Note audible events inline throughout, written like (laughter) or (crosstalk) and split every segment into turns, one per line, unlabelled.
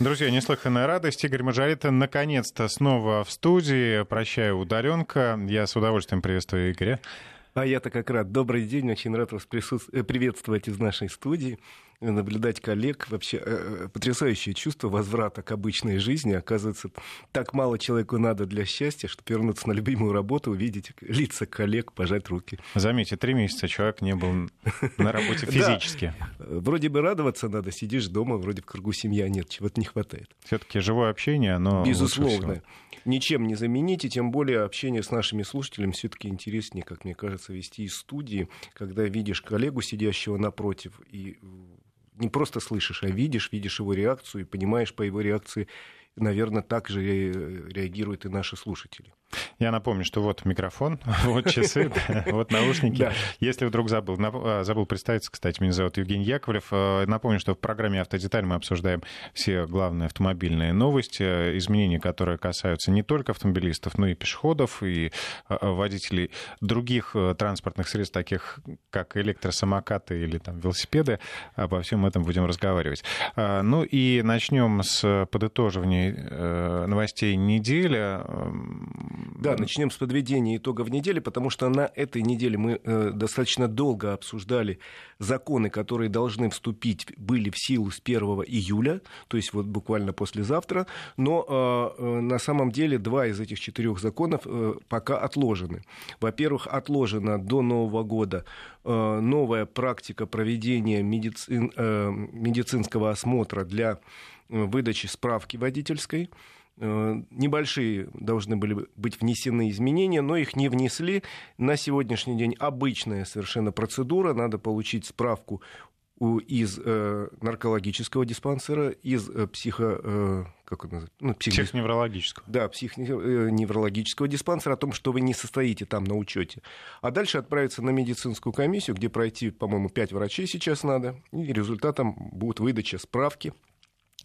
Друзья, неслыханная радость. Игорь Мажорита наконец-то снова в студии. Прощаю, удаленка. Я с удовольствием приветствую Игоря.
А я-то как рад. Добрый день, очень рад вас присутств... Э, приветствовать из нашей студии наблюдать коллег. Вообще э, э, потрясающее чувство возврата к обычной жизни. Оказывается, так мало человеку надо для счастья, чтобы вернуться на любимую работу, увидеть лица коллег, пожать руки.
Заметьте, три месяца человек не был на работе (laughs) физически.
Вроде бы радоваться надо, сидишь дома, вроде в кругу семья нет, чего-то не хватает.
Все-таки живое общение, оно
Безусловно. Ничем не заменить, и тем более общение с нашими слушателями все-таки интереснее, как мне кажется, вести из студии, когда видишь коллегу, сидящего напротив, и не просто слышишь, а видишь, видишь его реакцию и понимаешь по его реакции, наверное, так же реагируют и наши слушатели.
Я напомню, что вот микрофон, (laughs) вот часы, (laughs) вот наушники. Если вдруг забыл, а, забыл представиться, кстати, меня зовут Евгений Яковлев. А, напомню, что в программе «Автодеталь» мы обсуждаем все главные автомобильные новости, изменения, которые касаются не только автомобилистов, но и пешеходов, и а, водителей других транспортных средств, таких как электросамокаты или там, велосипеды. Обо всем этом будем разговаривать. Ну и начнем с подытоживания э, новостей недели
да, начнем с подведения итогов недели, потому что на этой неделе мы э, достаточно долго обсуждали законы, которые должны вступить, были в силу с 1 июля, то есть вот буквально послезавтра, но э, э, на самом деле два из этих четырех законов э, пока отложены. Во-первых, отложена до Нового года э, новая практика проведения медицин, э, медицинского осмотра для э, выдачи справки водительской. Э, небольшие должны были быть внесены изменения, но их не внесли. На сегодняшний день обычная совершенно процедура. Надо получить справку из э, наркологического диспансера, из э, психо... Э,
как он называется? Ну, псих... Психоневрологического.
Да, психоневрологического диспансера о том, что вы не состоите там на учете. А дальше отправиться на медицинскую комиссию, где пройти, по-моему, 5 врачей сейчас надо, и результатом будет выдача справки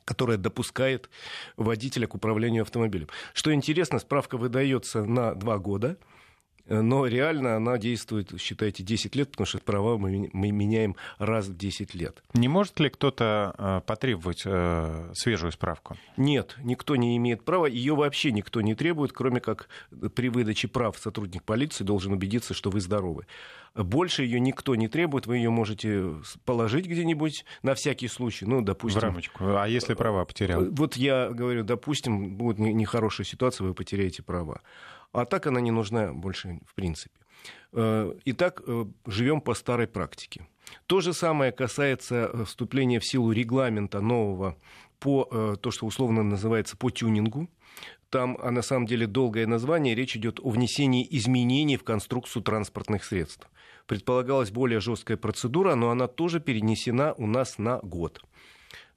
которая допускает водителя к управлению автомобилем. Что интересно, справка выдается на два года, но реально она действует, считайте, 10 лет, потому что права мы, мы меняем раз в 10 лет.
Не может ли кто-то э, потребовать э, свежую справку?
Нет, никто не имеет права, ее вообще никто не требует, кроме как при выдаче прав сотрудник полиции должен убедиться, что вы здоровы. Больше ее никто не требует, вы ее можете положить где-нибудь на всякий случай, ну, допустим...
В рамочку. А если права потерял?
Вот я говорю, допустим, будет нехорошая ситуация, вы потеряете права. А так она не нужна больше в принципе. Э, итак, э, живем по старой практике. То же самое касается э, вступления в силу регламента нового по то, что условно называется по тюнингу. Там, а на самом деле долгое название, речь идет о внесении изменений в конструкцию транспортных средств. Предполагалась более жесткая процедура, но она тоже перенесена у нас на год.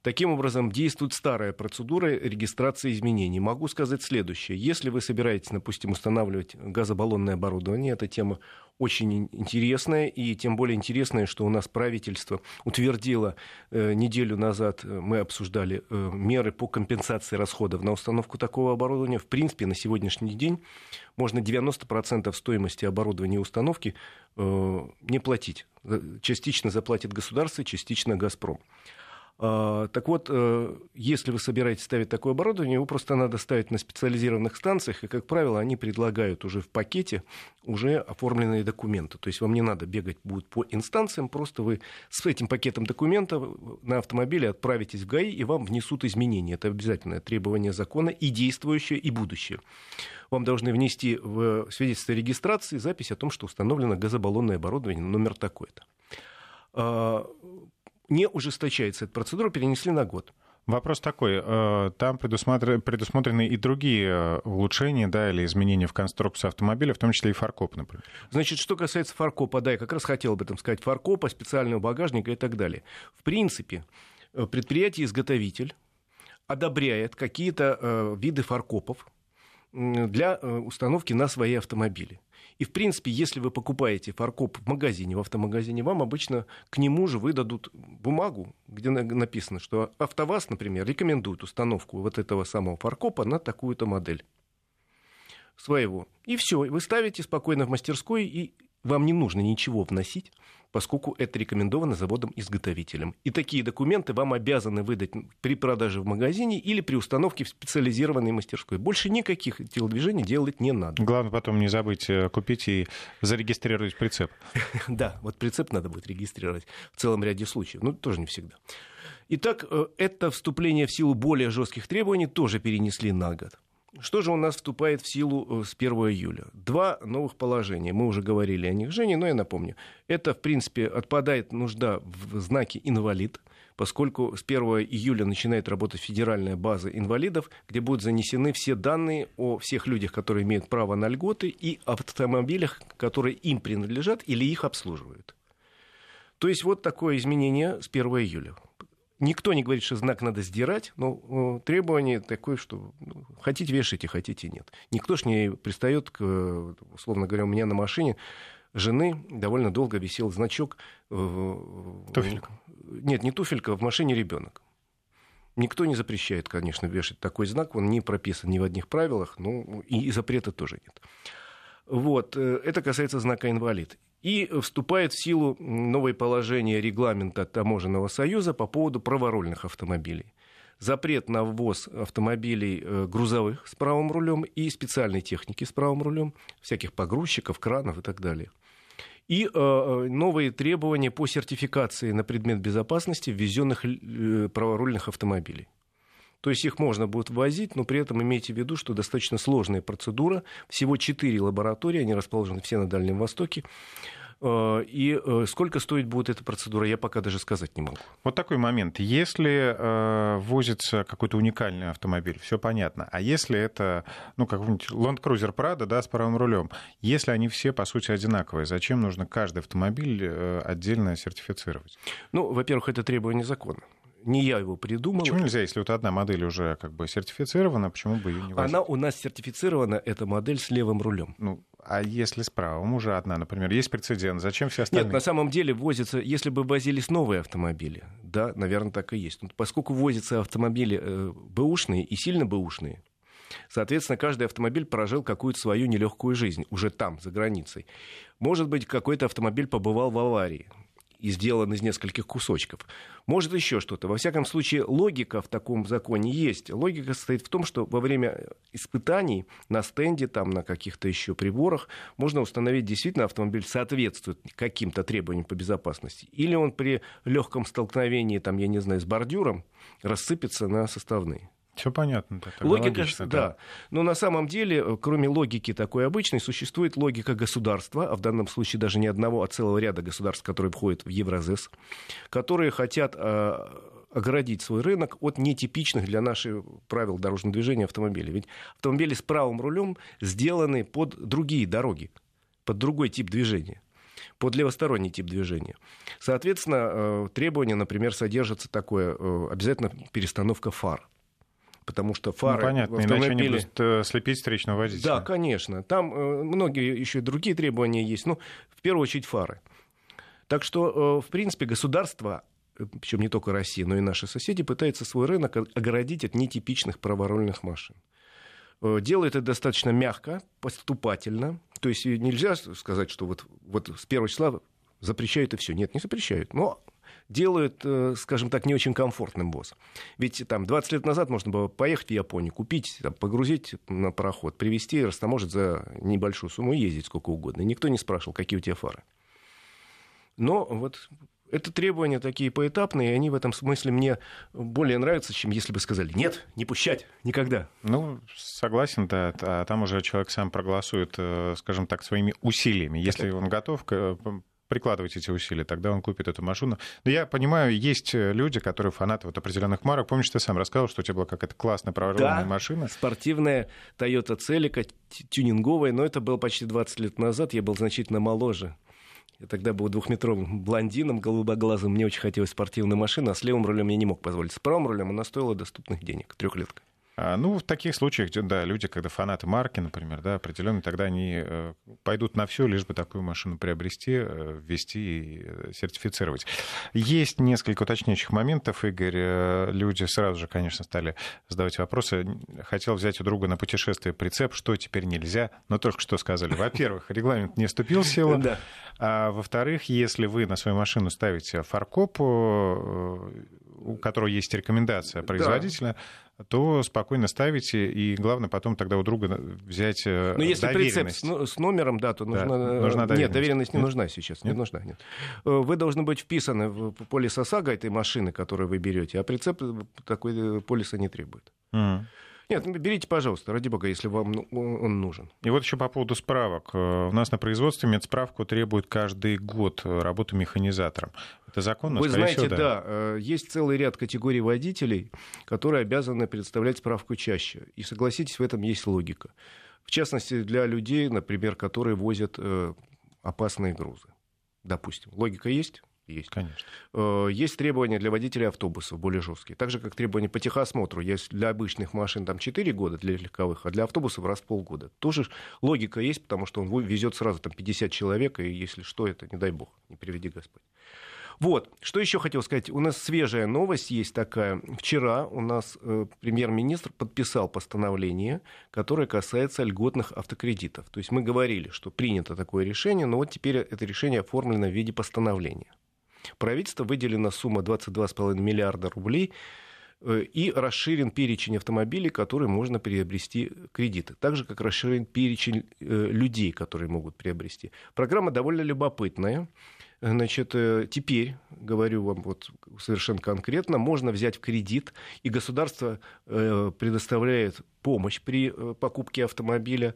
Таким образом, действует старая процедура регистрации изменений. Могу сказать следующее. Если вы собираетесь, допустим, устанавливать газобаллонное оборудование, эта тема очень интересная, и тем более интересная, что у нас правительство утвердило э, неделю назад, э, мы обсуждали э, меры по компенсации расходов на установку такого оборудования. В принципе, на сегодняшний день можно 90% стоимости оборудования и установки э, не платить. Э, частично заплатит государство, частично «Газпром». А, так вот, э, если вы собираетесь ставить такое оборудование, его просто надо ставить на специализированных станциях, и, как правило, они предлагают уже в пакете уже оформленные документы. То есть вам не надо бегать будет по инстанциям, просто вы с этим пакетом документов на автомобиле отправитесь в ГАИ, и вам внесут изменения. Это обязательное требование закона и действующее, и будущее. Вам должны внести в свидетельство регистрации запись о том, что установлено газобаллонное оборудование номер такой-то а, не ужесточается эта процедура, перенесли на год.
Вопрос такой, э, там предусмотрены и другие э, улучшения да, или изменения в конструкции автомобиля, в том числе и фаркоп, например.
Значит, что касается фаркопа, да, я как раз хотел об этом сказать, фаркопа, специального багажника и так далее. В принципе, э, предприятие-изготовитель одобряет какие-то виды фаркопов для установки на свои автомобили. И, в принципе, если вы покупаете фаркоп в магазине, в автомагазине, вам обычно к нему же выдадут бумагу, где написано, что АвтоВАЗ, например, рекомендует установку вот этого самого фаркопа на такую-то модель своего. И все, вы ставите спокойно в мастерской, и вам не нужно ничего вносить, поскольку это рекомендовано заводом-изготовителем. И такие документы вам обязаны выдать при продаже в магазине или при установке в специализированной мастерской. Больше никаких телодвижений делать не надо.
Главное потом не забыть э, купить и зарегистрировать прицеп. (laughs)
Да, вот прицеп надо будет регистрировать в целом ряде случаев, но тоже не всегда. Итак, э, это вступление в силу более жестких требований тоже перенесли на год. Что же у нас вступает в силу э, с 1 июля? Два новых положения. Мы уже говорили о них, Жене, но я напомню. Это, в принципе, отпадает нужда в знаке «инвалид», поскольку с 1 июля начинает работать федеральная база инвалидов, где будут занесены все данные о всех людях, которые имеют право на льготы, и автомобилях, которые им принадлежат или их обслуживают. То есть вот такое изменение с 1 июля. Никто не говорит, что знак надо сдирать, но требование такое, что ну, хотите вешайте, хотите нет. Никто ж не пристает к, условно говоря, у меня на машине жены довольно долго висел значок.
Э, туфелька.
Нет, не туфелька, в машине ребенок. Никто не запрещает, конечно, вешать такой знак, он не прописан ни в одних правилах, ну и запрета тоже нет. Вот, э, это касается знака инвалид. И вступает в силу новое положение регламента Таможенного союза по поводу праворульных автомобилей. Запрет на ввоз автомобилей э, грузовых с правым рулем и специальной техники с правым рулем, всяких погрузчиков, кранов и так далее. И э, новые требования по сертификации на предмет безопасности ввезенных э, праворульных автомобилей. То есть их можно будет ввозить, но при этом имейте в виду, что достаточно сложная процедура. Всего четыре лаборатории, они расположены все на Дальнем Востоке. Э, и э, сколько стоить будет эта процедура, я пока даже сказать не могу.
Вот такой момент. Если э, возится какой-то уникальный автомобиль, все понятно. А если это, ну, какой-нибудь Land Cruiser Prado, да, с правым рулем, если они все, по сути, одинаковые, зачем нужно каждый автомобиль э, отдельно сертифицировать?
Ну, во-первых, это требование закона не я его придумал.
Почему нельзя, если вот одна модель уже как бы сертифицирована, почему бы ее не возить?
Она у нас сертифицирована, эта модель с левым рулем.
Ну, а если с правым уже одна, например, есть прецедент, зачем все остальные?
Нет, на самом деле возятся, если бы возились новые автомобили, да, наверное, так и есть. Но поскольку возятся автомобили э, бэушные и сильно бэушные, Соответственно, каждый автомобиль прожил какую-то свою нелегкую жизнь уже там, за границей. Может быть, какой-то автомобиль побывал в аварии и сделан из нескольких кусочков. Может еще что-то. Во всяком случае, логика в таком законе есть. Логика состоит в том, что во время испытаний на стенде, там, на каких-то еще приборах, можно установить, действительно автомобиль соответствует каким-то требованиям по безопасности. Или он при легком столкновении, там, я не знаю, с бордюром рассыпется на составные.
Все понятно.
Это логика, логично, да. да. Но на самом деле, э, кроме логики такой обычной, существует логика государства, а в данном случае даже не одного, а целого ряда государств, которые входят в Евразес, которые хотят э, оградить свой рынок от нетипичных для наших правил дорожного движения автомобилей. Ведь автомобили с правым рулем сделаны под другие дороги, под другой тип движения под левосторонний тип движения. Соответственно, э, требования, например, содержатся такое, обязательно перестановка фар потому что фары...
Ну, понятно, автомобиле... иначе они будут э, слепить встречного водителя.
Да, конечно. Там э, многие еще другие требования есть. Ну, в первую очередь фары. Так что, э, в принципе, государство причем не только Россия, но и наши соседи, пытаются свой рынок огородить от нетипичных праворульных машин. Делают это достаточно мягко, поступательно. То есть нельзя сказать, что вот, вот с первого числа запрещают и все. Нет, не запрещают. Но делают, э, скажем так, не очень комфортным ВОЗ. Ведь там 20 лет назад можно было поехать в Японию, купить, там, погрузить на пароход, привезти, растаможить за небольшую сумму и ездить сколько угодно. И никто не спрашивал, какие у тебя фары. Но вот это требования такие поэтапные, и они в этом смысле мне более нравятся, чем если бы сказали «нет, не пущать, никогда».
Ну, согласен, да. А там уже человек сам проголосует, э, скажем так, своими усилиями. Если он готов прикладывать эти усилия, тогда он купит эту машину. Но я понимаю, есть э, люди, которые фанаты вот определенных марок. Помнишь, ты сам рассказывал, что у тебя была какая-то классная проворонная да, машина?
спортивная Toyota Celica, тюнинговая, но это было почти 20 лет назад, я был значительно моложе. Я тогда был двухметровым блондином, голубоглазым, мне очень хотелось спортивную машину, а с левым рулем я не мог позволить. С правым рулем она стоила доступных денег, трехлетка.
А, ну, в таких случаях, да, люди, когда фанаты марки, например, да, определенно, тогда они э, пойдут на все, лишь бы такую машину приобрести, э, ввести и э, сертифицировать. Есть несколько уточняющих моментов, Игорь. Люди сразу же, конечно, стали задавать вопросы. Хотел взять у друга на путешествие прицеп, что теперь нельзя, но только что сказали. Во-первых, регламент не вступил в силу. Да. А во-вторых, если вы на свою машину ставите фаркоп, у которого есть рекомендация производителя, да. То спокойно ставите, и главное потом тогда у друга взять
э, Ну, если прицеп с, с номером, да, то нужно... Да, нужна доверенность. Нет, доверенность не нет? нужна сейчас, нет? не нужна. Нет. Э, вы должны быть вписаны в полис ОСАГО этой машины, которую вы берете, а прицеп такой полиса не требует. Mm. Нет, берите, пожалуйста, ради бога, если вам ну, он нужен.
И вот еще по поводу справок. Э, у нас на производстве медсправку требует каждый год э, работы механизатором. Это законно?
Вы знаете, всего, да. да, э, есть целый ряд категорий водителей, которые обязаны представлять справку чаще. И согласитесь, в этом есть логика. В частности, для людей, например, которые возят опасные грузы. Допустим, логика есть?
Есть. Конечно.
Э, есть требования для водителей автобусов более жесткие. Так же, как требования по техосмотру. Есть для обычных машин там 4 года, для легковых, а для автобусов раз в полгода. Тоже логика есть, потому что он везет сразу там 50 человек, и если что, это не дай бог, не приведи Господь. Вот, что еще хотел сказать. У нас свежая новость есть такая. Вчера у нас э, премьер-министр подписал постановление, которое касается льготных автокредитов. То есть мы говорили, что принято такое решение, но вот теперь это решение оформлено в виде постановления правительства выделена сумма 22,5 миллиарда рублей э, и расширен перечень автомобилей, которые можно приобрести кредиты. Так же, как расширен перечень э, людей, которые могут приобрести. Программа довольно любопытная. Значит, э, теперь, говорю вам вот совершенно конкретно, можно взять в кредит, и государство предоставляет помощь при покупке автомобиля,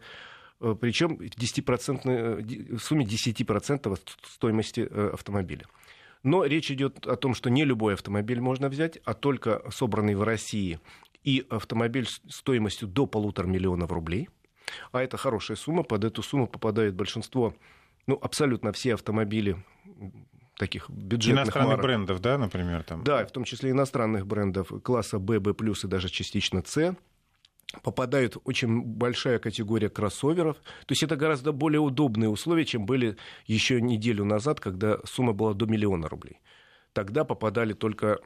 причем в, 10%, в сумме 10% стоимости автомобиля. Но речь идет о том, что не любой автомобиль можно взять, а только собранный в России и автомобиль стоимостью до полутора миллионов рублей. А это хорошая сумма. Под эту сумму попадает большинство, ну, абсолютно все автомобили таких бюджетных
Иностранных марок. брендов, да, например? Там.
Да, в том числе иностранных брендов класса B, B+, и даже частично C попадают очень большая категория кроссоверов. То есть это гораздо более удобные условия, чем были еще неделю назад, когда сумма была до миллиона рублей. Тогда попадали только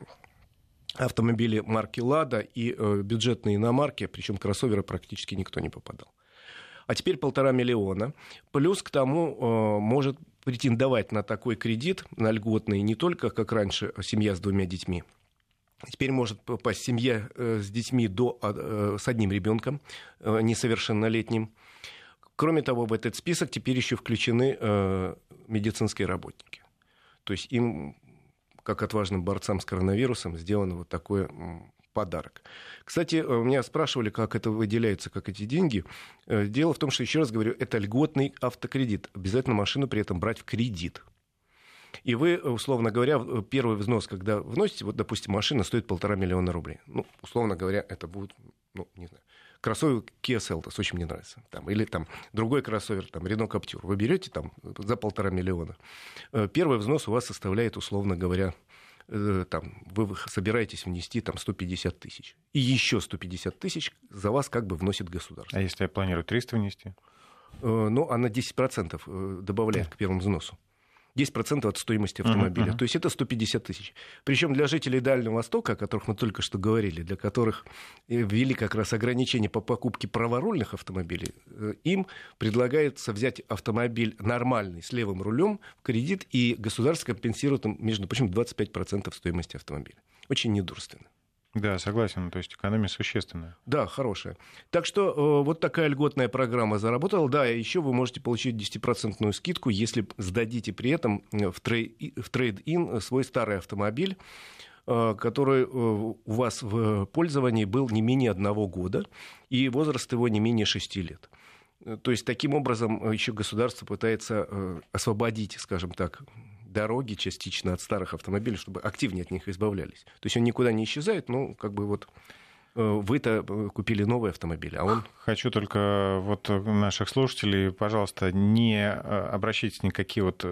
автомобили марки «Лада» и э, бюджетные иномарки, причем кроссоверы практически никто не попадал. А теперь полтора миллиона. Плюс к тому э, может претендовать на такой кредит, на льготный, не только, как раньше, семья с двумя детьми, Теперь может попасть семья э, с детьми до, а, э, с одним ребенком, э, несовершеннолетним. Кроме того, в этот список теперь еще включены медицинские работники. То есть им, как отважным борцам с коронавирусом, сделан вот такой подарок. Кстати, меня спрашивали, как это выделяется, как эти деньги. Дело в том, что, еще раз говорю, это льготный автокредит. Обязательно машину при этом брать в кредит. И вы, условно говоря, первый взнос, когда вносите, вот, допустим, машина стоит полтора миллиона рублей. Ну, условно говоря, это будет, ну, не знаю, кроссовер Kia Seltos, очень мне нравится. Там, или там другой кроссовер, там, Renault Captur. Вы берете там за полтора миллиона. Э, первый взнос у вас составляет, условно говоря, э, там, вы собираетесь внести там 150 тысяч. И еще 150 тысяч за вас как бы вносит государство.
А если я планирую 300 внести?
Э, ну, она 10% добавляет да. к первому взносу. 10% от стоимости автомобиля. Uh-huh. То есть это 150 тысяч. Причем для жителей Дальнего Востока, о которых мы только что говорили, для которых ввели как раз ограничения по покупке праворульных автомобилей, э, им предлагается взять автомобиль нормальный с левым рулем в кредит, и государство компенсирует, между прочим, 25% стоимости автомобиля. Очень недурственно.
Да, согласен. То есть экономия существенная.
Да, хорошая. Так что э, вот такая льготная программа заработала. Да, и еще вы можете получить 10% скидку, если сдадите при этом в, трей, в трейд-ин свой старый автомобиль э, который э, у вас в пользовании был не менее одного года, и возраст его не менее шести лет. То есть таким образом еще государство пытается освободить, скажем так, дороги частично от старых автомобилей, чтобы активнее от них избавлялись. То есть он никуда не исчезает, ну, как бы вот вы-то купили новый автомобиль, а он...
Хочу только вот наших слушателей, пожалуйста, не обращайтесь никакие вот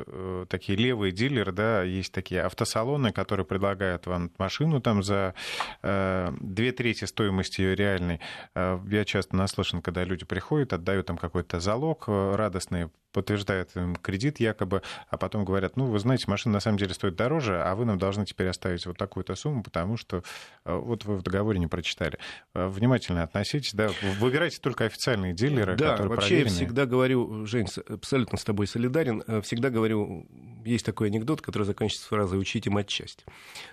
такие левые дилеры, да, есть такие автосалоны, которые предлагают вам машину там за две трети стоимости ее реальной. Я часто наслышан, когда люди приходят, отдают там какой-то залог радостный, подтверждают им кредит якобы, а потом говорят, ну, вы знаете, машина на самом деле стоит дороже, а вы нам должны теперь оставить вот такую-то сумму, потому что э, вот вы в договоре не прочитали. Э, внимательно относитесь, да, выбирайте только официальные дилеры,
да,
которые
вообще
проверены.
я всегда говорю, Жень, абсолютно с тобой солидарен, э, всегда говорю, есть такой анекдот, который заканчивается фразой «учите матчасть».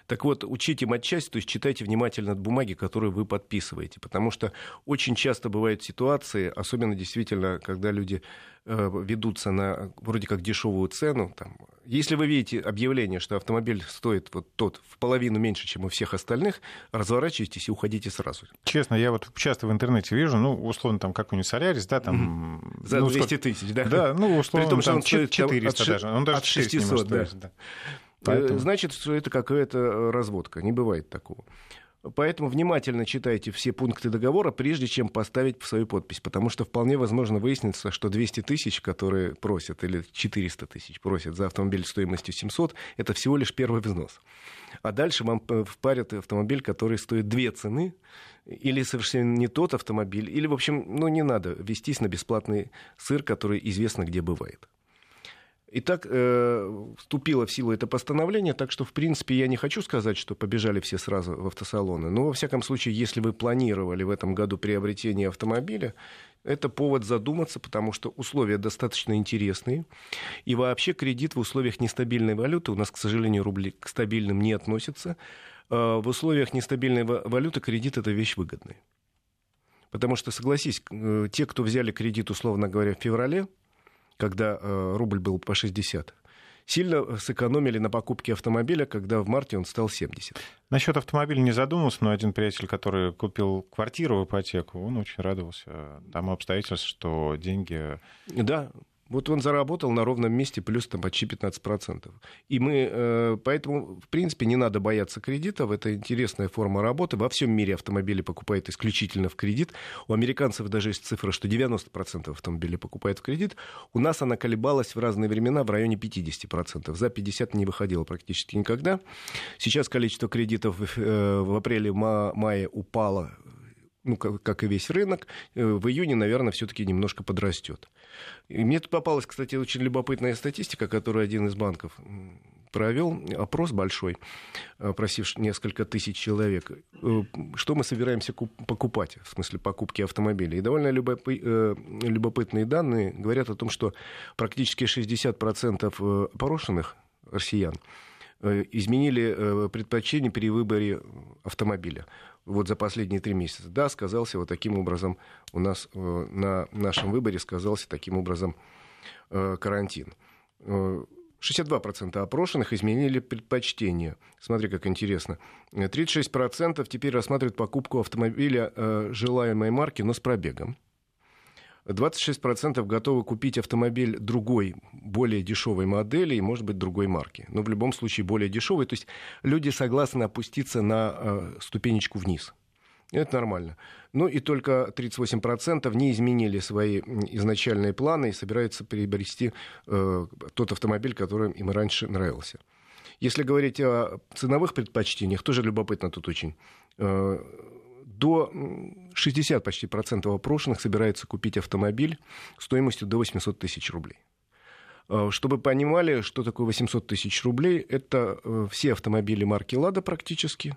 Так вот, учите матчасть, то есть читайте внимательно бумаги, которые вы подписываете, потому что очень часто бывают ситуации, особенно действительно, когда люди ведутся на вроде как дешевую цену. Там, если вы видите объявление, что автомобиль стоит вот тот в половину меньше, чем у всех остальных, разворачивайтесь и уходите сразу.
Честно, я вот часто в интернете вижу, ну, условно, там какой-нибудь Солярис, да, там...
За ну, 200 тысяч, да?
Да, ну, условно, При том, что
он стоит
400
от,
даже. Он даже
от 600, да.
да.
Поэтому... Значит, что это какая-то разводка. Не бывает такого. Поэтому внимательно читайте все пункты договора, прежде чем поставить свою подпись, потому что вполне возможно выяснится, что 200 тысяч, которые просят, или 400 тысяч просят за автомобиль стоимостью 700, это всего лишь первый взнос. А дальше вам э, впарят автомобиль, который стоит две цены, или совершенно не тот автомобиль, или, в общем, ну, не надо вестись на бесплатный сыр, который известно где бывает. Итак, э, вступило в силу это постановление, так что, в принципе, я не хочу сказать, что побежали все сразу в автосалоны. Но, во всяком случае, если вы планировали в этом году приобретение автомобиля, это повод задуматься, потому что условия достаточно интересные. И вообще кредит в условиях нестабильной валюты, у нас, к сожалению, рубли к стабильным не относятся, э, в условиях нестабильной валюты кредит – это вещь выгодная. Потому что, согласись, э, те, кто взяли кредит, условно говоря, в феврале, когда э, рубль был по 60, сильно сэкономили на покупке автомобиля, когда в марте он стал 70.
Насчет автомобиля не задумался, но один приятель, который купил квартиру в ипотеку, он очень радовался тому обстоятельству, что деньги...
Да, вот он заработал на ровном месте плюс там почти 15%. И мы, э, поэтому, в принципе, не надо бояться кредитов. Это интересная форма работы. Во всем мире автомобили покупают исключительно в кредит. У американцев даже есть цифра, что 90% автомобилей покупают в кредит. У нас она колебалась в разные времена в районе 50%. За 50% не выходила практически никогда. Сейчас количество кредитов в э, апреле-мае упало ну, как, как и весь рынок, э, в июне, наверное, все-таки немножко подрастет. И мне тут попалась, кстати, очень любопытная статистика, которую один из банков провел, опрос большой, опросив несколько тысяч человек, э, что мы собираемся покупать, в смысле покупки автомобилей. И довольно э, любопытные данные говорят о том, что практически 60% опрошенных россиян изменили предпочтение при выборе автомобиля вот за последние три месяца. Да, сказался вот таким образом у нас э, на нашем выборе сказался таким образом э, карантин. 62% э, опрошенных изменили предпочтение. Смотри, как интересно. 36% теперь рассматривают покупку автомобиля желаемой марки, но с пробегом. 26% готовы купить автомобиль другой, более дешевой модели и, может быть, другой марки. Но в любом случае более дешевый. То есть люди согласны опуститься на э, ступенечку вниз. Это нормально. Ну и только 38% не изменили свои изначальные планы и собираются приобрести э, тот автомобиль, который им раньше нравился. Если говорить о ценовых предпочтениях, тоже любопытно тут очень. Э, до 60 почти процентов опрошенных собирается купить автомобиль стоимостью до 800 тысяч рублей. Э, чтобы понимали, что такое 800 тысяч рублей, это э, все автомобили марки «Лада» практически,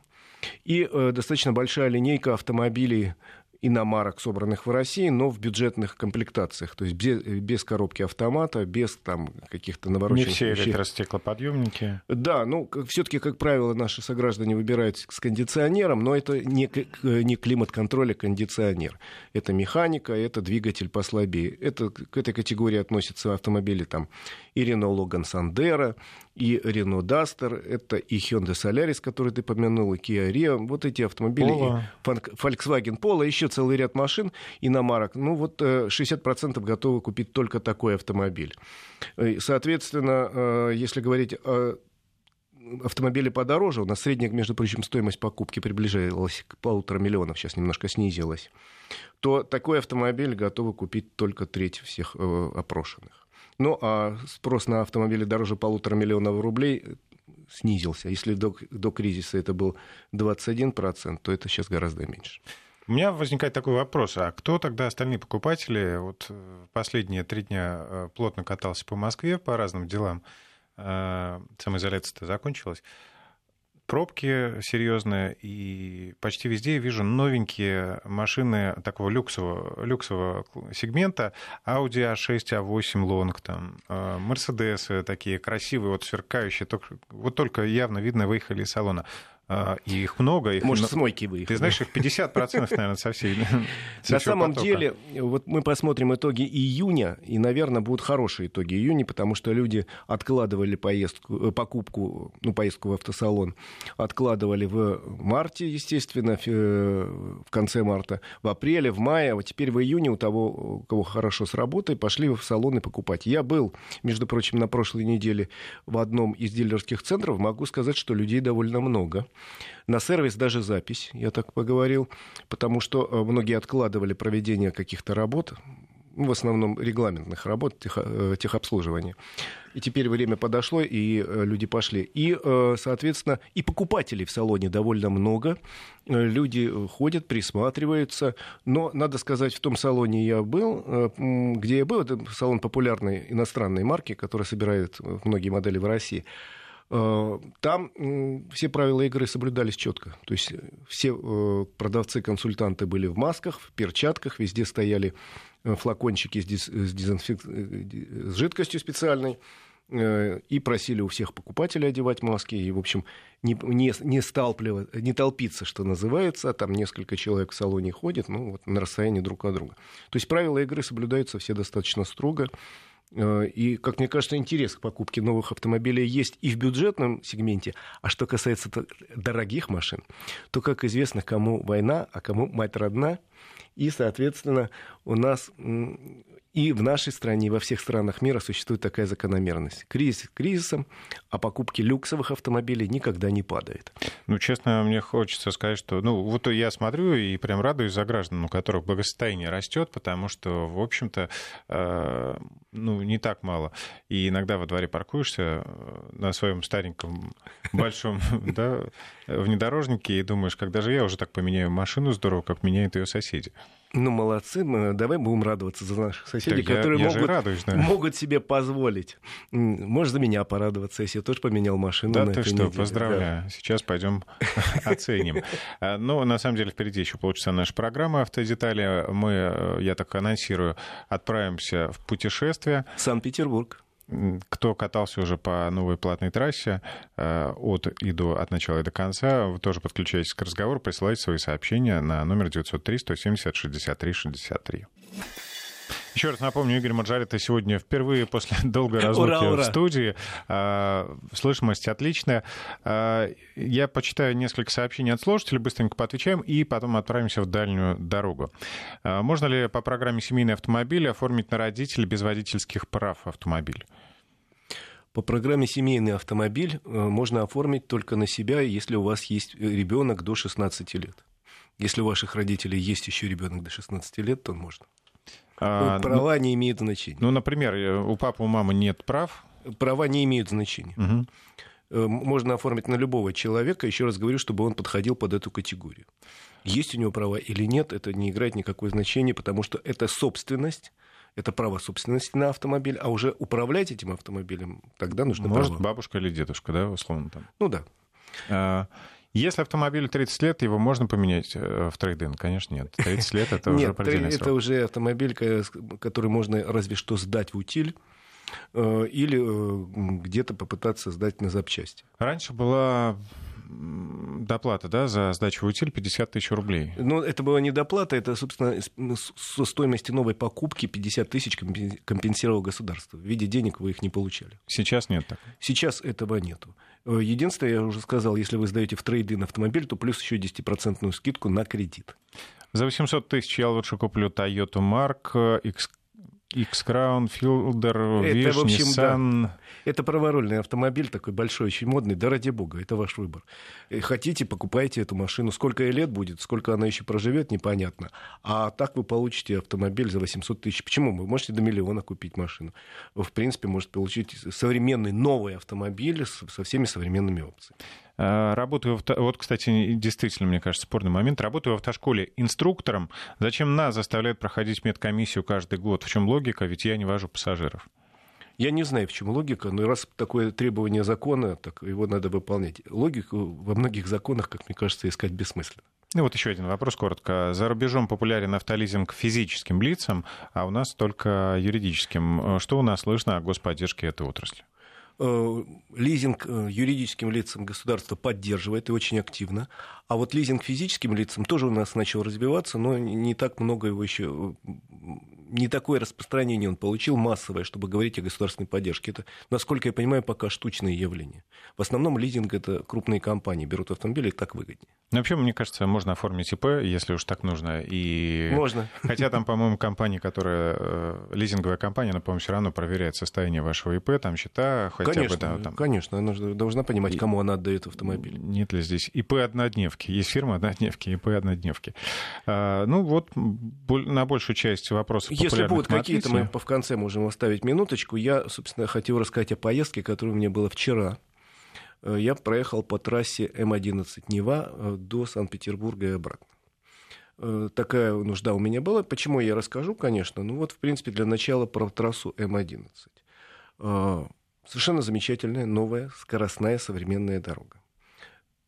и э, достаточно большая линейка автомобилей иномарок, собранных в России, но в бюджетных комплектациях, то есть без, без коробки автомата, без там каких-то навороченных
Не все вещей. электростеклоподъемники.
Да, ну, все-таки, как правило, наши сограждане выбирают с кондиционером, но это не, не климат-контроль, а кондиционер. Это механика, это двигатель послабее. Это, к этой категории относятся автомобили там и Renault Logan Sandero, и Renault Duster, это и Hyundai Solaris, который ты помянул, и Kia Rio. Вот эти автомобили, Polo. Volkswagen Polo, еще целый ряд машин, иномарок. Ну вот 60% э, готовы купить только такой автомобиль. Соответственно, э, если говорить автомобили подороже, у нас средняя, между прочим, стоимость покупки приближалась к полутора миллионов, сейчас немножко снизилась, то такой автомобиль готовы купить только треть всех э, опрошенных. Ну, а спрос на автомобили дороже полутора миллионов рублей снизился. Если до, до кризиса это был 21%, то это сейчас гораздо меньше.
У меня возникает такой вопрос, а кто тогда остальные покупатели? Вот э, последние три дня э, плотно катался по Москве по разным делам, э, самоизоляция-то закончилась пробки серьезные, и почти везде я вижу новенькие машины такого люксового, люксового сегмента. Audi A6, A8 Long, там, Mercedes такие красивые, вот сверкающие, только, вот только явно видно выехали из салона. А, и их много. Их
Может, с мойки выехали.
Ты знаешь, их 50%, наверное, со всей. (laughs)
На самом деле, вот мы посмотрим итоги июня, и, наверное, будут хорошие итоги июня, потому что люди откладывали поездку, э, покупку, ну, поездку в автосалон, откладывали в марте, естественно, э, в конце марта, в апреле, в мае, а вот теперь в июне у того, у кого хорошо с работой, пошли в салоны покупать. Я был, между прочим, на прошлой неделе в одном из дилерских центров, могу сказать, что людей довольно много. На сервис даже запись, я так поговорил, потому что э, многие откладывали проведение каких-то работ, ну, в основном регламентных работ э, техобслуживания. И теперь время подошло, и э, люди пошли. И, соответственно, и покупателей в салоне довольно много. Люди ходят, присматриваются. Но, надо сказать, в том салоне я был, где я был, это салон популярной иностранной марки, которая собирает многие модели в России – там все правила игры соблюдались четко. То есть э, все э, продавцы-консультанты были в масках, в перчатках, везде стояли флакончики с, дезинфек... с жидкостью специальной и просили у всех покупателей одевать маски, и, в общем, не, не, не, сталпливать, не толпиться, что называется, там несколько человек в салоне ходит, ну, вот на расстоянии друг от друга. То есть правила игры соблюдаются все достаточно строго, Э, и, как мне кажется, интерес к покупке новых автомобилей есть и в бюджетном сегменте. А что касается дорогих машин, то, как известно, кому война, а кому мать родна. И, соответственно, у нас и в нашей стране, и во всех странах мира существует такая закономерность. Кризис кризисом, а покупки люксовых автомобилей никогда не падает.
Ну, честно, мне хочется сказать, что... Ну, вот я смотрю и прям радуюсь за граждан, у которых благосостояние растет, потому что, в общем-то, э, ну, не так мало. И иногда во дворе паркуешься э, на своем стареньком большом (laughs) внедорожнике и думаешь, когда же я уже так поменяю машину здорово, как меняют ее соседи.
Ну, молодцы, мы, давай будем радоваться за наших соседей, так которые я, я могут, радуюсь, да. могут себе позволить. Можешь за меня порадоваться, если я тоже поменял машину
да, на ты что, неделе. поздравляю. Да. Сейчас пойдем (laughs) оценим. А, ну, на самом деле, впереди еще полчаса наша программа «Автодетали». Мы, э, я так анонсирую, отправимся в путешествие.
Санкт-Петербург
кто катался уже по новой платной трассе э, от и до, от начала и до конца, вы тоже подключайтесь к разговору, присылайте свои сообщения на номер 903 170 63 63. Еще раз напомню, Игорь Маржарета сегодня впервые после (laughs) долгой разлуки ура, ура. в студии. А, слышимость отличная. А, я почитаю несколько сообщений от слушателей, быстренько поотвечаем и потом отправимся в дальнюю дорогу. А, можно ли по программе «Семейный автомобиль» оформить на родителей без водительских прав автомобиль?
По программе «Семейный автомобиль» э, можно оформить только на себя, если у вас есть ребенок до 16 лет. Если у ваших родителей есть еще ребенок до 16 лет, то можно. А, ну, Права ну, не имеют значения.
Ну, например, э, у папы, у мамы нет прав.
Права не имеют значения. Угу. Можно оформить на любого человека, еще раз говорю, чтобы он подходил под эту категорию. Есть у него права или нет, это не играет никакое значение, потому что это собственность, это право собственности на автомобиль, а уже управлять этим автомобилем тогда нужно
Может,
право.
бабушка или дедушка, да, условно там.
Ну да.
А, если автомобилю 30 лет, его можно поменять э, в трейдинг? Конечно, нет. 30 лет это уже предельный
срок. это уже автомобиль, который можно разве что сдать в утиль э, или э, где-то попытаться сдать на запчасти.
Раньше была доплата, да, за сдачу в утиль 50 тысяч рублей.
Ну, это была не доплата, это, собственно, со стоимости новой покупки 50 тысяч компенсировало государство. В виде денег вы их не получали.
Сейчас нет так?
Сейчас этого нету. Э, единственное, я уже сказал, если вы сдаете в трейдинг автомобиль, то плюс еще 10% скидку на кредит.
За 800 тысяч я лучше куплю Toyota Mark X X-Crown, Fielder, Wish, в общем, Nissan. Да.
Это праворульный автомобиль, такой большой, очень модный. Да ради бога, это ваш выбор. Хотите, покупайте эту машину. Сколько ей лет будет, сколько она еще проживет, непонятно. А так вы получите автомобиль за 800 тысяч. Почему? Вы можете до миллиона купить машину. Вы, в принципе, можете получить современный новый автомобиль со всеми современными опциями.
А, работаю, в, вот, кстати, действительно, мне кажется, спорный момент. Работаю в автошколе инструктором. Зачем нас заставляют проходить медкомиссию каждый год? В чем логика? Ведь я не вожу пассажиров.
Я не знаю, в чем логика, но раз такое требование закона, так его надо выполнять. Логику во многих законах, как мне кажется, искать бессмысленно.
Ну вот еще один вопрос коротко. За рубежом популярен автолизинг физическим лицам, а у нас только юридическим. Что у нас слышно о господдержке этой отрасли?
Э, лизинг э, юридическим лицам государство поддерживает и очень активно. А вот лизинг физическим лицам тоже у нас начал развиваться, но не так много его еще не такое распространение он получил массовое, чтобы говорить о государственной поддержке. Это, насколько я понимаю, пока штучное явление. В основном лизинг это крупные компании берут автомобили, и так выгоднее.
Ну, вообще, мне кажется, можно оформить ИП, если уж так нужно. И...
Можно.
Хотя там, по-моему, компания, которая э, лизинговая компания, она, по-моему, все равно проверяет состояние вашего ИП, там счета, хотя
конечно,
бы, да,
там... Конечно, она должна понимать, кому она отдает автомобиль.
Нет ли здесь ИП однодневки? Есть фирма однодневки, ИП однодневки. Ну, вот на большую часть вопросов
если будут какие-то, мы в конце можем оставить минуточку. Я, собственно, хотел рассказать о поездке, которая у меня была вчера. Э, я проехал по трассе М11 Нева э, до Санкт-Петербурга и обратно. Э, такая нужда у меня была. Почему я расскажу, конечно. Ну вот, в принципе, для начала про трассу М11. Совершенно замечательная, новая, скоростная, современная дорога.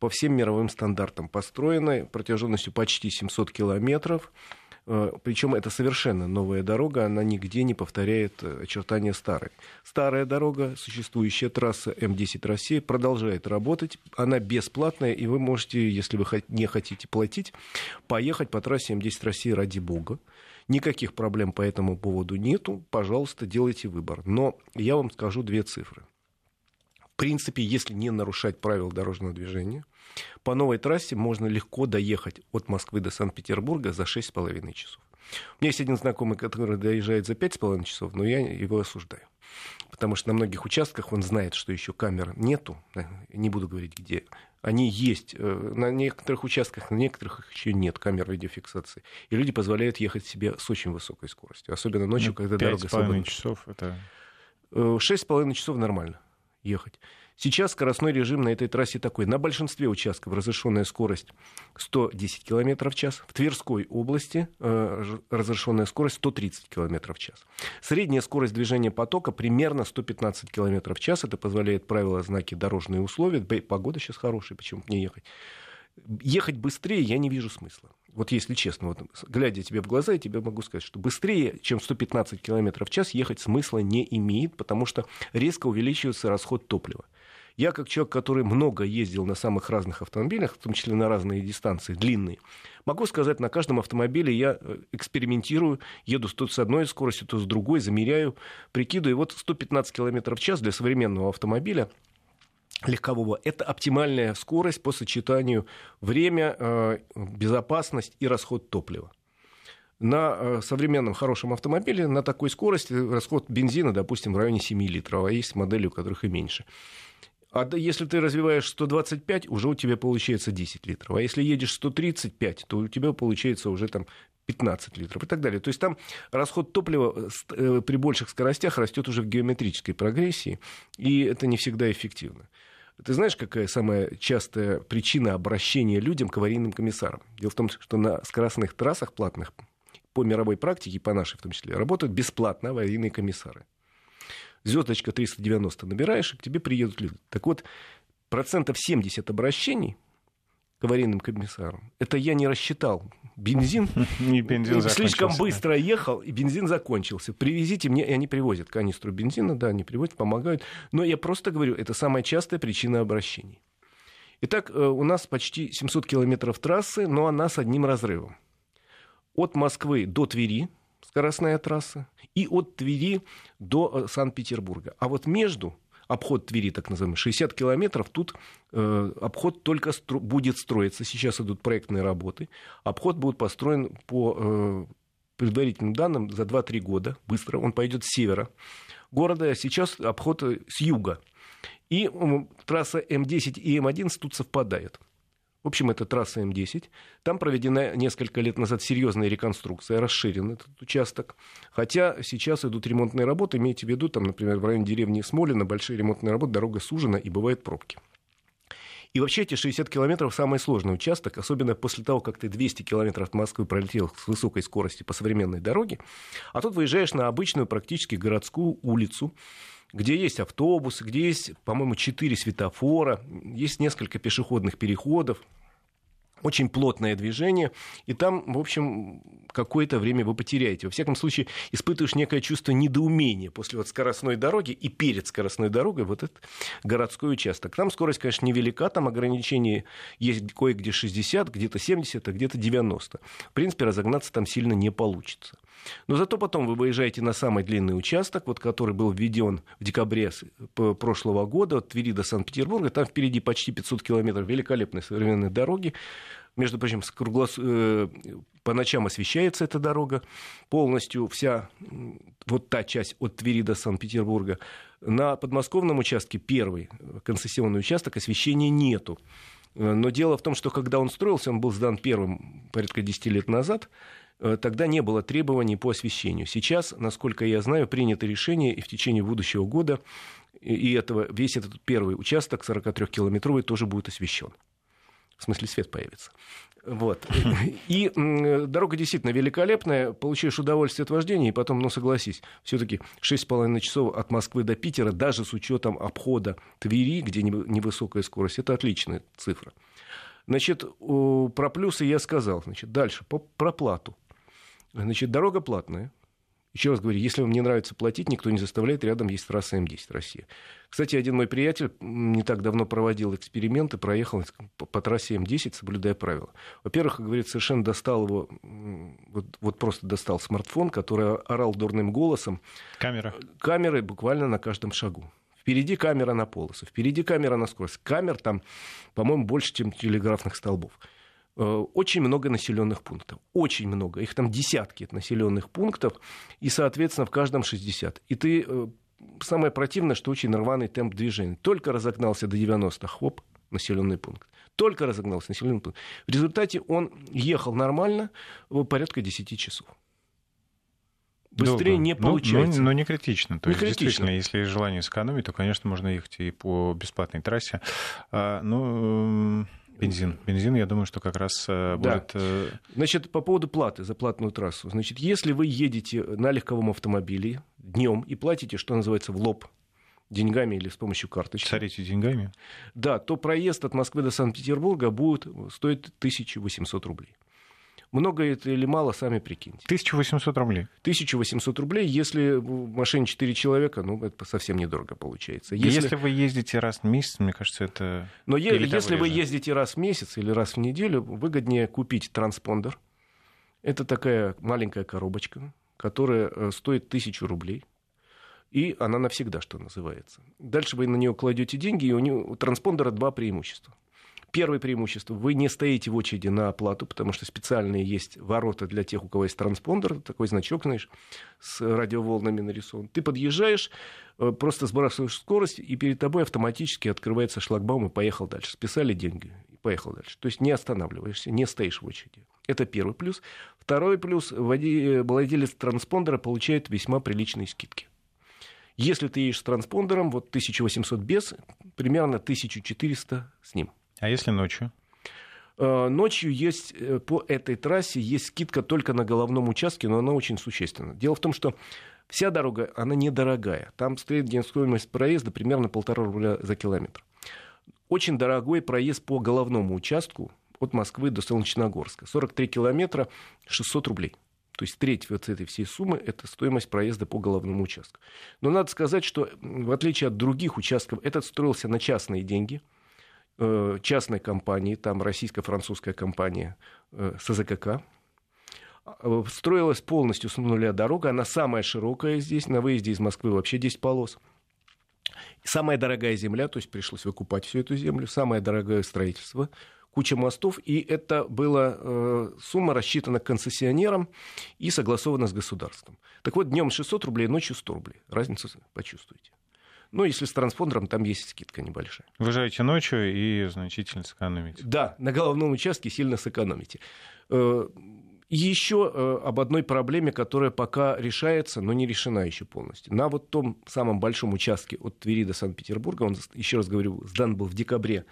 По всем мировым стандартам построенная, протяженностью почти 700 километров. Э, Причем это совершенно новая дорога, она нигде не повторяет э, очертания старой. Старая дорога, существующая трасса М10 Россия продолжает работать. Она бесплатная, и вы можете, если вы не хотите платить, поехать по трассе М10 России ради бога. Никаких проблем по этому поводу нету. Пожалуйста, делайте выбор. Но я вам скажу две цифры. В принципе, если не нарушать правила дорожного движения, по новой трассе можно легко доехать от Москвы до Санкт-Петербурга за 6,5 часов. У меня есть один знакомый, который доезжает за 5,5 часов, но я его осуждаю. Потому что на многих участках он знает, что еще камер нету. Не буду говорить, где. Они есть. Э, на некоторых участках, на некоторых еще нет камер видеофиксации. И люди позволяют ехать себе с очень высокой скоростью. Особенно ночью, ну, когда дорога свободна.
часов это...
6,5 э, часов нормально ехать. Сейчас скоростной режим на этой трассе такой. На большинстве участков разрешенная скорость 110 км в час. В Тверской области э, разрешенная скорость 130 км в час. Средняя скорость движения потока примерно 115 км в час. Это позволяет правила знаки дорожные условия. Погода сейчас хорошая, почему мне ехать. Ехать быстрее я не вижу смысла. Вот если честно, вот, глядя тебе в глаза, я тебе могу сказать, что быстрее, чем 115 км в час, ехать смысла не имеет, потому что резко увеличивается расход топлива. Я, как человек, который много ездил на самых разных автомобилях, в том числе на разные дистанции, длинные, могу сказать, на каждом автомобиле я э, экспериментирую, еду то с одной скоростью, то с другой, замеряю, прикидываю. И вот 115 км в час для современного автомобиля легкового. Это оптимальная скорость по сочетанию время, э, безопасность и расход топлива. На э, современном хорошем автомобиле на такой скорости расход бензина, допустим, в районе 7 литров, а есть модели, у которых и меньше. А если ты развиваешь 125, уже у тебя получается 10 литров. А если едешь 135, то у тебя получается уже там 15 литров и так далее. То есть там расход топлива э, при больших скоростях растет уже в геометрической прогрессии, и это не всегда эффективно. Ты знаешь, какая самая частая причина обращения людям к аварийным комиссарам? Дело в том, что на скоростных трассах платных по мировой практике, по нашей в том числе, работают бесплатно аварийные комиссары звездочка 390 набираешь, и к тебе приедут люди. Так вот, процентов 70 обращений к аварийным комиссарам, это я не рассчитал. Бензин, (laughs)
не бензин
слишком быстро ехал, и бензин закончился. Привезите мне, и они привозят канистру бензина, да, они привозят, помогают. Но я просто говорю, это самая частая причина обращений. Итак, э, у нас почти 700 километров трассы, но она с одним разрывом. От Москвы до Твери, скоростная трасса, и от Твери до э, Санкт-Петербурга. А вот между обход Твери, так называемый, 60 километров, тут э, обход только стро- будет строиться. Сейчас идут проектные работы. Обход будет построен по э, предварительным данным, за 2-3 года, быстро, он пойдет с севера города, а сейчас обход с юга. И трасса М10 и М11 тут совпадают. В общем, это трасса М10. Там проведена несколько лет назад серьезная реконструкция, расширен этот участок. Хотя сейчас идут ремонтные работы. Имейте в виду, там, например, в районе деревни Смолина большие ремонтные работы, дорога сужена и бывают пробки. И вообще эти 60 километров самый сложный участок, особенно после того, как ты 200 километров от Москвы пролетел с высокой скорости по современной дороге, а тут выезжаешь на обычную практически городскую улицу, где есть автобусы, где есть, по-моему, четыре светофора, есть несколько пешеходных переходов, очень плотное движение, и там, в общем, какое-то время вы потеряете. Во всяком случае, испытываешь некое чувство недоумения после вот скоростной дороги и перед скоростной дорогой вот этот городской участок. Там скорость, конечно, невелика, там ограничения есть кое-где 60, где-то 70, а где-то 90. В принципе, разогнаться там сильно не получится. Но зато потом вы выезжаете на самый длинный участок, вот, который был введен в декабре прошлого года от Твери до Санкт-Петербурга. Там впереди почти 500 километров великолепной современной дороги. Между прочим, круглос... Э, по ночам освещается эта дорога полностью, вся вот та часть от Твери до Санкт-Петербурга. На подмосковном участке, первый концессионный участок, освещения нету. Э, но дело в том, что когда он строился, он был сдан первым порядка 10 лет назад, тогда не было требований по освещению. Сейчас, насколько я знаю, принято решение, и в течение будущего года и этого, весь этот первый участок 43-километровый тоже будет освещен. В смысле, свет появится. Вот. И дорога действительно великолепная, получаешь удовольствие от вождения, и потом, ну согласись, все-таки 6,5 часов от Москвы до Питера, даже с учетом обхода Твери, где невысокая скорость, это отличная цифра. Значит, про плюсы я сказал. Значит, дальше, про плату. Значит, дорога платная. Еще раз говорю, если вам не нравится платить, никто не заставляет, рядом есть трасса М10 Россия. Кстати, один мой приятель не так давно проводил эксперименты, проехал по, трассе М10, соблюдая правила. Во-первых, говорит, совершенно достал его, вот, вот просто достал смартфон, который орал дурным голосом.
Камера.
Камеры буквально на каждом шагу. Впереди камера на полосу, впереди камера на скорость. Камер там, по-моему, больше, чем телеграфных столбов. Э, очень много населенных пунктов. Очень много. Их там десятки населенных пунктов. И, соответственно, в каждом 60. И ты... Э, самое противное, что очень рваный темп движения. Только разогнался до 90, хоп, населенный пункт. Только разогнался населенный пункт. В результате он ехал нормально порядка 10 часов. Быстрее Долго. не получается.
Но, но, но не критично. То не есть, критично. действительно, если есть желание сэкономить, то, конечно, можно ехать и по бесплатной трассе. А, ну, Бензин. Бензин, я думаю, что как раз э, будет... Да. Э,
Значит, по поводу платы за платную трассу. Значит, если вы едете на легковом автомобиле днем и платите, что называется, в лоб, деньгами или с помощью карточки.
Царите деньгами?
Да, то проезд от Москвы до Санкт-Петербурга будет стоить 1800 рублей. Много это или мало, сами прикиньте.
1800 рублей.
1800 рублей, если в машине 4 человека, ну, это совсем недорого получается.
Если, если вы ездите раз в месяц, мне кажется, это...
Но е- если вы ездите раз в месяц или раз в неделю, выгоднее купить транспондер. Это такая маленькая коробочка, которая э, стоит 1000 рублей. И она навсегда, что называется. Дальше вы на нее кладете деньги, и у, нее, у транспондера два преимущества. Первое преимущество. Вы не стоите в очереди на оплату, потому что специальные есть ворота для тех, у кого есть транспондер, такой значок, знаешь, с радиоволнами нарисован. Ты подъезжаешь, э, просто сбрасываешь скорость, и перед тобой автоматически открывается шлагбаум и поехал дальше. Списали деньги и поехал дальше. То есть не останавливаешься, не стоишь в очереди. Это первый плюс. Второй плюс. Владелец транспондера получает весьма приличные скидки. Если ты едешь с транспондером, вот 1800 без, примерно 1400 с ним.
А если ночью?
Э, ночью есть э, по этой трассе есть скидка только на головном участке, но она очень существенна. Дело в том, что вся дорога, она недорогая. Там стоит стоимость проезда примерно полтора рубля за километр. Очень дорогой проезд по головному участку от Москвы до Солнечногорска. 43 километра, 600 рублей. То есть треть вот этой всей суммы – это стоимость проезда по головному участку. Но надо сказать, что в отличие от других участков, этот строился на частные деньги – частной компании, там российско-французская компания э, СЗКК, э, строилась полностью с нуля дорога, она самая широкая здесь, на выезде из Москвы вообще 10 полос. Самая дорогая земля, то есть пришлось выкупать всю эту землю, самое дорогое строительство, куча мостов, и это была э, сумма рассчитана концессионером и согласована с государством. Так вот, днем 600 рублей, ночью 100 рублей. Разницу почувствуете. Ну, если с транспондером, там есть скидка небольшая.
Выезжаете ночью и значительно сэкономите.
Да, на головном участке сильно сэкономите. Э, еще э, об одной проблеме, которая пока решается, но не решена еще полностью. На вот том самом большом участке от Твери до Санкт-Петербурга, он, еще раз говорю, сдан был в декабре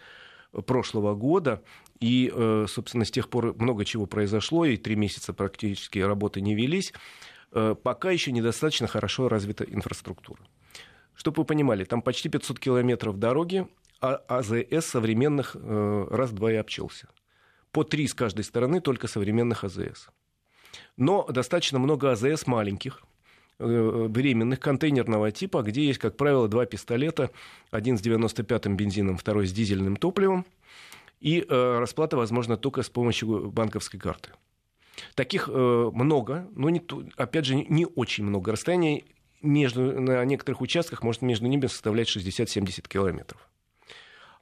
прошлого года, и, э, собственно, с тех пор много чего произошло, и три месяца практически работы не велись, пока еще недостаточно хорошо развита инфраструктура. Чтобы вы понимали, там почти 500 километров дороги, а АЗС современных э, раз-два и обчелся. По три с каждой стороны только современных АЗС. Но достаточно много АЗС маленьких, э, временных контейнерного типа, где есть, как правило, два пистолета, один с 95-м бензином, второй с дизельным топливом, и э, расплата возможна только с помощью банковской карты. Таких э, много, но не, опять же не очень много. Расстояние между, на некоторых участках может между ними составлять 60-70 километров.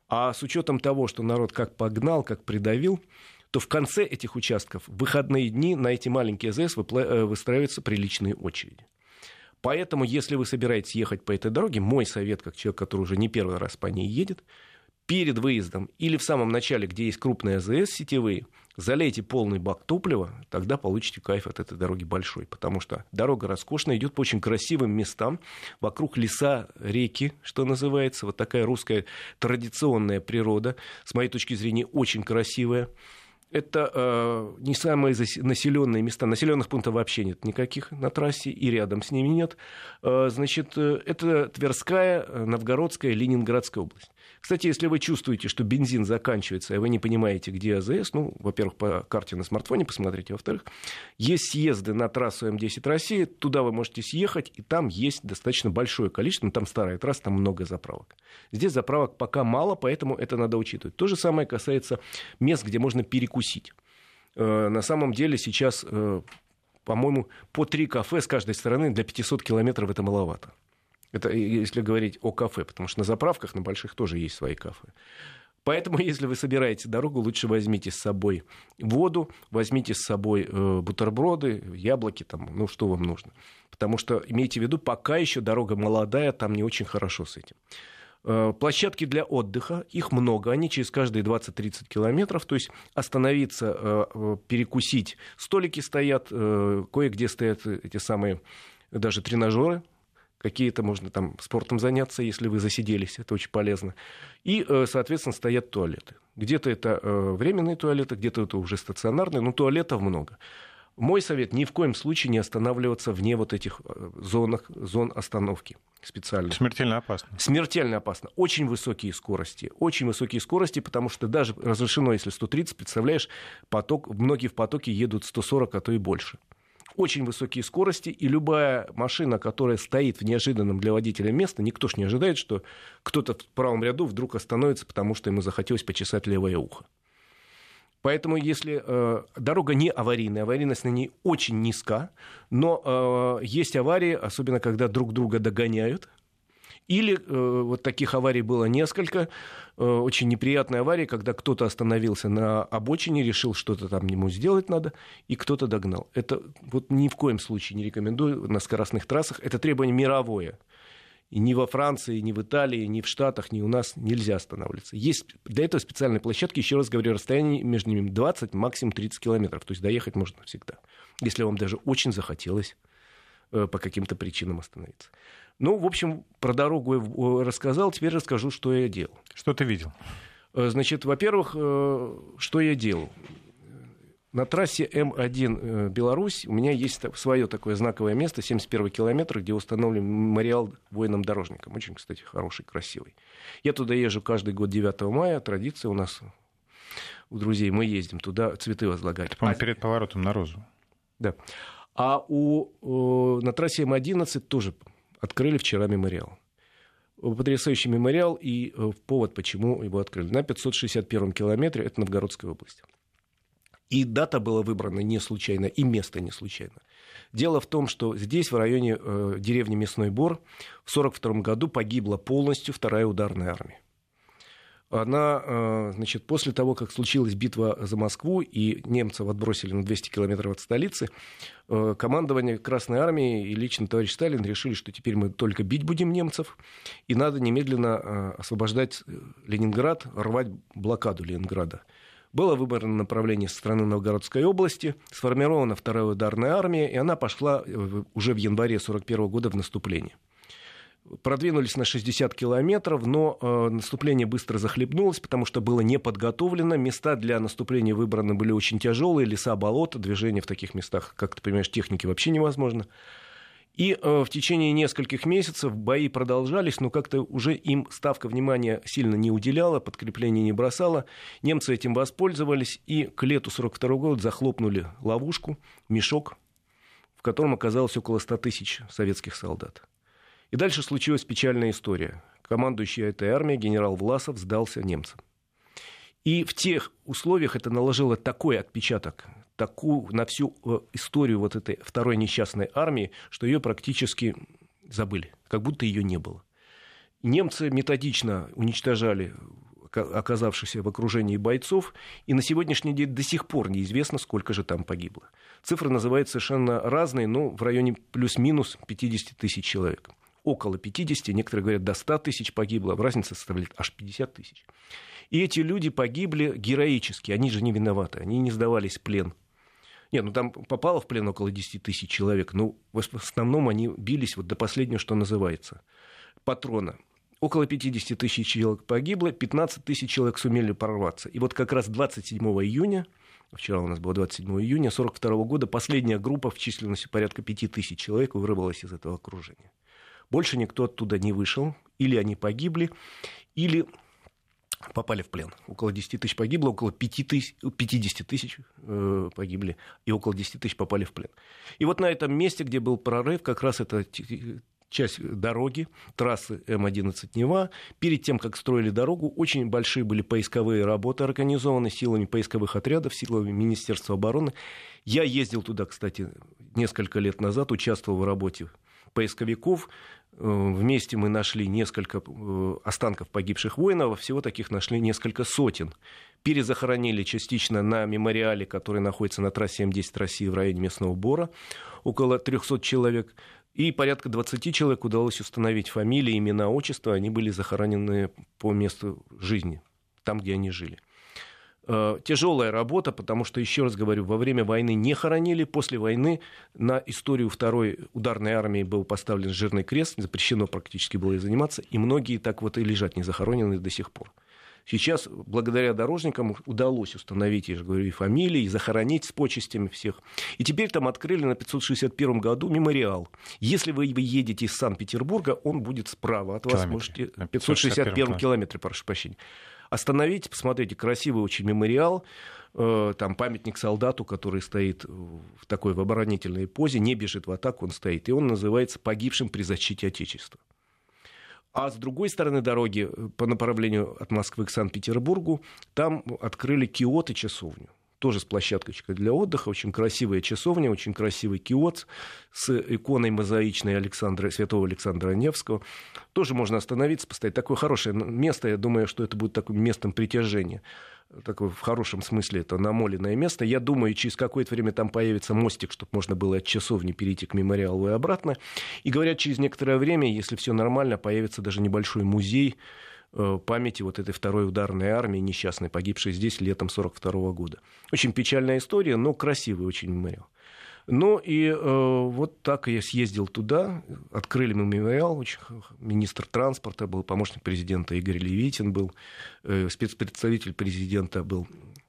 А с учетом того, что народ как погнал, как придавил, то в конце этих участков в выходные дни на эти маленькие АЗС э, выстраиваются приличные очереди. Поэтому, если вы собираетесь ехать по этой дороге, мой совет, как человек, который уже не первый раз по ней едет, перед выездом или в самом начале, где есть крупные АЗС сетевые, залейте полный бак топлива, тогда получите кайф от этой дороги большой. Потому что дорога роскошная, идет по очень красивым местам. Вокруг леса, реки, что называется. Вот такая русская традиционная природа. С моей точки зрения, очень красивая. Это э, не самые населенные места. Населенных пунктов вообще нет никаких на трассе, и рядом с ними нет. Э, значит, э, это Тверская, э, Новгородская, Ленинградская область. Кстати, если вы чувствуете, что бензин заканчивается, и вы не понимаете, где АЗС, ну, во-первых, по карте на смартфоне посмотрите, во-вторых, есть съезды на трассу М10 России, туда вы можете съехать, и там есть достаточно большое количество, ну, там старая трасса, там много заправок. Здесь заправок пока мало, поэтому это надо учитывать. То же самое касается мест, где можно перекусить. Э, на самом деле сейчас, э, по-моему, по три кафе с каждой стороны для 500 километров это маловато. Это если говорить о кафе, потому что на заправках, на больших тоже есть свои кафе. Поэтому, (laughs) если вы собираете дорогу, лучше возьмите с собой воду, возьмите с собой э, бутерброды, яблоки, там, ну что вам нужно. Потому что, имейте в виду, пока еще дорога молодая, там не очень хорошо с этим. Э, площадки для отдыха, их много, они через каждые 20-30 километров, то есть остановиться, э, перекусить. Столики стоят, кое-где стоят эти самые даже тренажеры, какие-то можно там спортом заняться, если вы засиделись, это очень полезно. И, э, соответственно, стоят туалеты. Где-то это э, временные туалеты, где-то это уже стационарные, но туалетов много. Мой совет ни в коем случае не останавливаться вне вот этих э, зонах, зон остановки специально.
Смертельно опасно.
Смертельно опасно. Очень высокие скорости. Очень высокие скорости, потому что даже разрешено, если 130, представляешь, поток, многие в потоке едут 140, а то и больше очень высокие скорости, и любая машина, которая стоит в неожиданном для водителя месте, никто ж не ожидает, что кто-то в правом ряду вдруг остановится, потому что ему захотелось почесать левое ухо. Поэтому если э, дорога не аварийная, аварийность на ней очень низка, но э, есть аварии, особенно когда друг друга догоняют, или э, вот таких аварий было несколько, э, очень неприятные аварии, когда кто-то остановился на обочине, решил что-то там ему сделать надо, и кто-то догнал. Это вот ни в коем случае не рекомендую на скоростных трассах. Это требование мировое. И ни во Франции, ни в Италии, ни в Штатах, ни у нас нельзя останавливаться. Есть для этого специальные площадки, еще раз говорю, расстояние между ними 20, максимум 30 километров. То есть доехать можно всегда, если вам даже очень захотелось э, по каким-то причинам остановиться. Ну, в общем, про дорогу я рассказал, теперь расскажу, что я делал.
Что ты видел?
Э, значит, во-первых, э, что я делал? На трассе М1 э, Беларусь у меня есть свое такое знаковое место, 71 километр, где установлен мемориал воинам-дорожникам. Очень, кстати, хороший, красивый. Я туда езжу каждый год 9 мая. Традиция у нас у друзей. Мы ездим туда цветы возлагать. Это,
по-моему, а... перед поворотом на Розу.
Да. А у, на трассе М11 тоже открыли вчера мемориал. Потрясающий мемориал и э, повод, почему его открыли. На 561 километре, это Новгородская область. И дата была выбрана не случайно, и место не случайно. Дело в том, что здесь, в районе э, деревни Мясной Бор, в 1942 году погибла полностью вторая ударная армия она, э, значит, после того, как случилась битва за Москву и немцев отбросили на 200 километров от столицы, э, командование Красной Армии и лично товарищ Сталин решили, что теперь мы только бить будем немцев, и надо немедленно э, освобождать Ленинград, рвать блокаду Ленинграда. Было выбрано направление со стороны Новгородской области, сформирована вторая ударная армия, и она пошла уже в январе 1941 года в наступление продвинулись на 60 километров, но э, наступление быстро захлебнулось, потому что было не подготовлено. Места для наступления выбраны были очень тяжелые, леса, болота, движение в таких местах, как ты понимаешь, техники вообще невозможно. И э, в течение нескольких месяцев бои продолжались, но как-то уже им ставка внимания сильно не уделяла, подкрепление не бросала. Немцы этим воспользовались и к лету 42 года захлопнули ловушку, мешок, в котором оказалось около 100 тысяч советских солдат. И дальше случилась печальная история. Командующий этой армией генерал Власов сдался немцам. И в тех условиях это наложило такой отпечаток такую, на всю э, историю вот этой второй несчастной армии, что ее практически забыли, как будто ее не было. Немцы методично уничтожали оказавшихся в окружении бойцов, и на сегодняшний день до сих пор неизвестно, сколько же там погибло. Цифры называют совершенно разные, но в районе плюс-минус 50 тысяч человек около 50, некоторые говорят, до 100 тысяч погибло, а разница составляет аж 50 тысяч. И эти люди погибли героически, они же не виноваты, они не сдавались в плен. Нет, ну там попало в плен около 10 тысяч человек, но в основном они бились вот до последнего, что называется, патрона. Около 50 тысяч человек погибло, 15 тысяч человек сумели прорваться. И вот как раз 27 июня, вчера у нас было 27 июня 1942 года, последняя группа в численности порядка 5 тысяч человек вырвалась из этого окружения. Больше никто оттуда не вышел. Или они погибли, или попали в плен. Около 10 тысяч погибло, около 5 тысяч, 50 тысяч э, погибли, и около 10 тысяч попали в плен. И вот на этом месте, где был прорыв, как раз это часть дороги, трассы М-11 Нева. Перед тем, как строили дорогу, очень большие были поисковые работы организованы силами поисковых отрядов, силами Министерства обороны. Я ездил туда, кстати, несколько лет назад, участвовал в работе поисковиков. Э, вместе мы нашли несколько э, останков погибших воинов, всего таких нашли несколько сотен. Перезахоронили частично на мемориале, который находится на трассе М10 России в районе местного Бора, около 300 человек. И порядка 20 человек удалось установить фамилии, имена, отчества. Они были захоронены по месту жизни, там, где они жили. Э, тяжелая работа, потому что, еще раз говорю, во время войны не хоронили, после войны на историю второй ударной армии был поставлен жирный крест, запрещено практически было и заниматься, и многие так вот и лежат не захоронены до сих пор. Сейчас, благодаря дорожникам, удалось установить, я же говорю, и фамилии, и захоронить с почестями всех. И теперь там открыли на 561 году мемориал. Если вы едете из Санкт-Петербурга, он будет справа от вас. Можете... 561 километре, прошу прощения. Остановите, посмотрите, красивый очень мемориал, э, там памятник солдату, который стоит в такой в оборонительной позе, не бежит в атаку, он стоит. И он называется «Погибшим при защите Отечества». А с другой стороны дороги, э, по направлению от Москвы к Санкт-Петербургу, там открыли киот и часовню тоже с площадкой для отдыха, очень красивая часовня, очень красивый киот с иконой мозаичной Александра, святого Александра Невского. Тоже можно остановиться, поставить. Такое хорошее место, я думаю, что это будет таким местом притяжения такое в хорошем смысле это намоленное место. Я думаю, через какое-то время там появится мостик, чтобы можно было от часовни перейти к мемориалу и обратно. И говорят, через некоторое время, если все нормально, появится даже небольшой музей памяти вот этой второй ударной армии, несчастной, погибшей здесь летом 1942 года. Очень печальная история, но красивый очень мемориал. Ну и э, вот так я съездил туда, открыли мемориал, очень, министр транспорта был, помощник президента Игорь Левитин был, э, спецпредставитель президента был Э,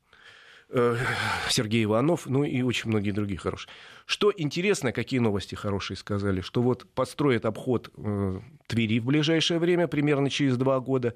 Сергей Иванов, ну и очень многие другие хорошие. Что интересно, какие новости хорошие сказали, что вот построят обход э, Твери в ближайшее время, примерно через два года,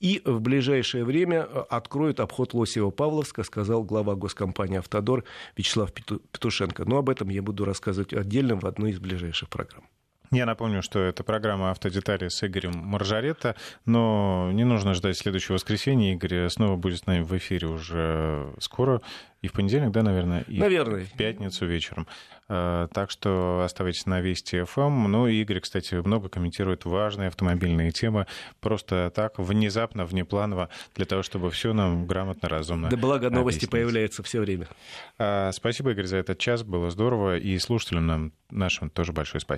и в ближайшее время э, откроют обход Лосева-Павловска, сказал глава госкомпании «Автодор» Вячеслав Петушенко. Но об этом я буду рассказывать отдельно в одной из ближайших программ.
Я напомню, что это программа «Автодетали» с Игорем Маржаретто, но не нужно ждать следующего воскресенья. Игорь снова будет с нами в эфире уже скоро. И в понедельник, да, наверное? И
Наверное.
В пятницу вечером. Э, так что оставайтесь на Вести ФМ. Эм. Ну, и Игорь, кстати, много комментирует важные автомобильные темы. Просто так, внезапно, внепланово, для того, чтобы все нам грамотно, разумно
Да благо новости
объяснить.
появляются все время.
Э, спасибо, Игорь, за этот час. Было здорово. И слушателям нам нашим тоже большое спасибо.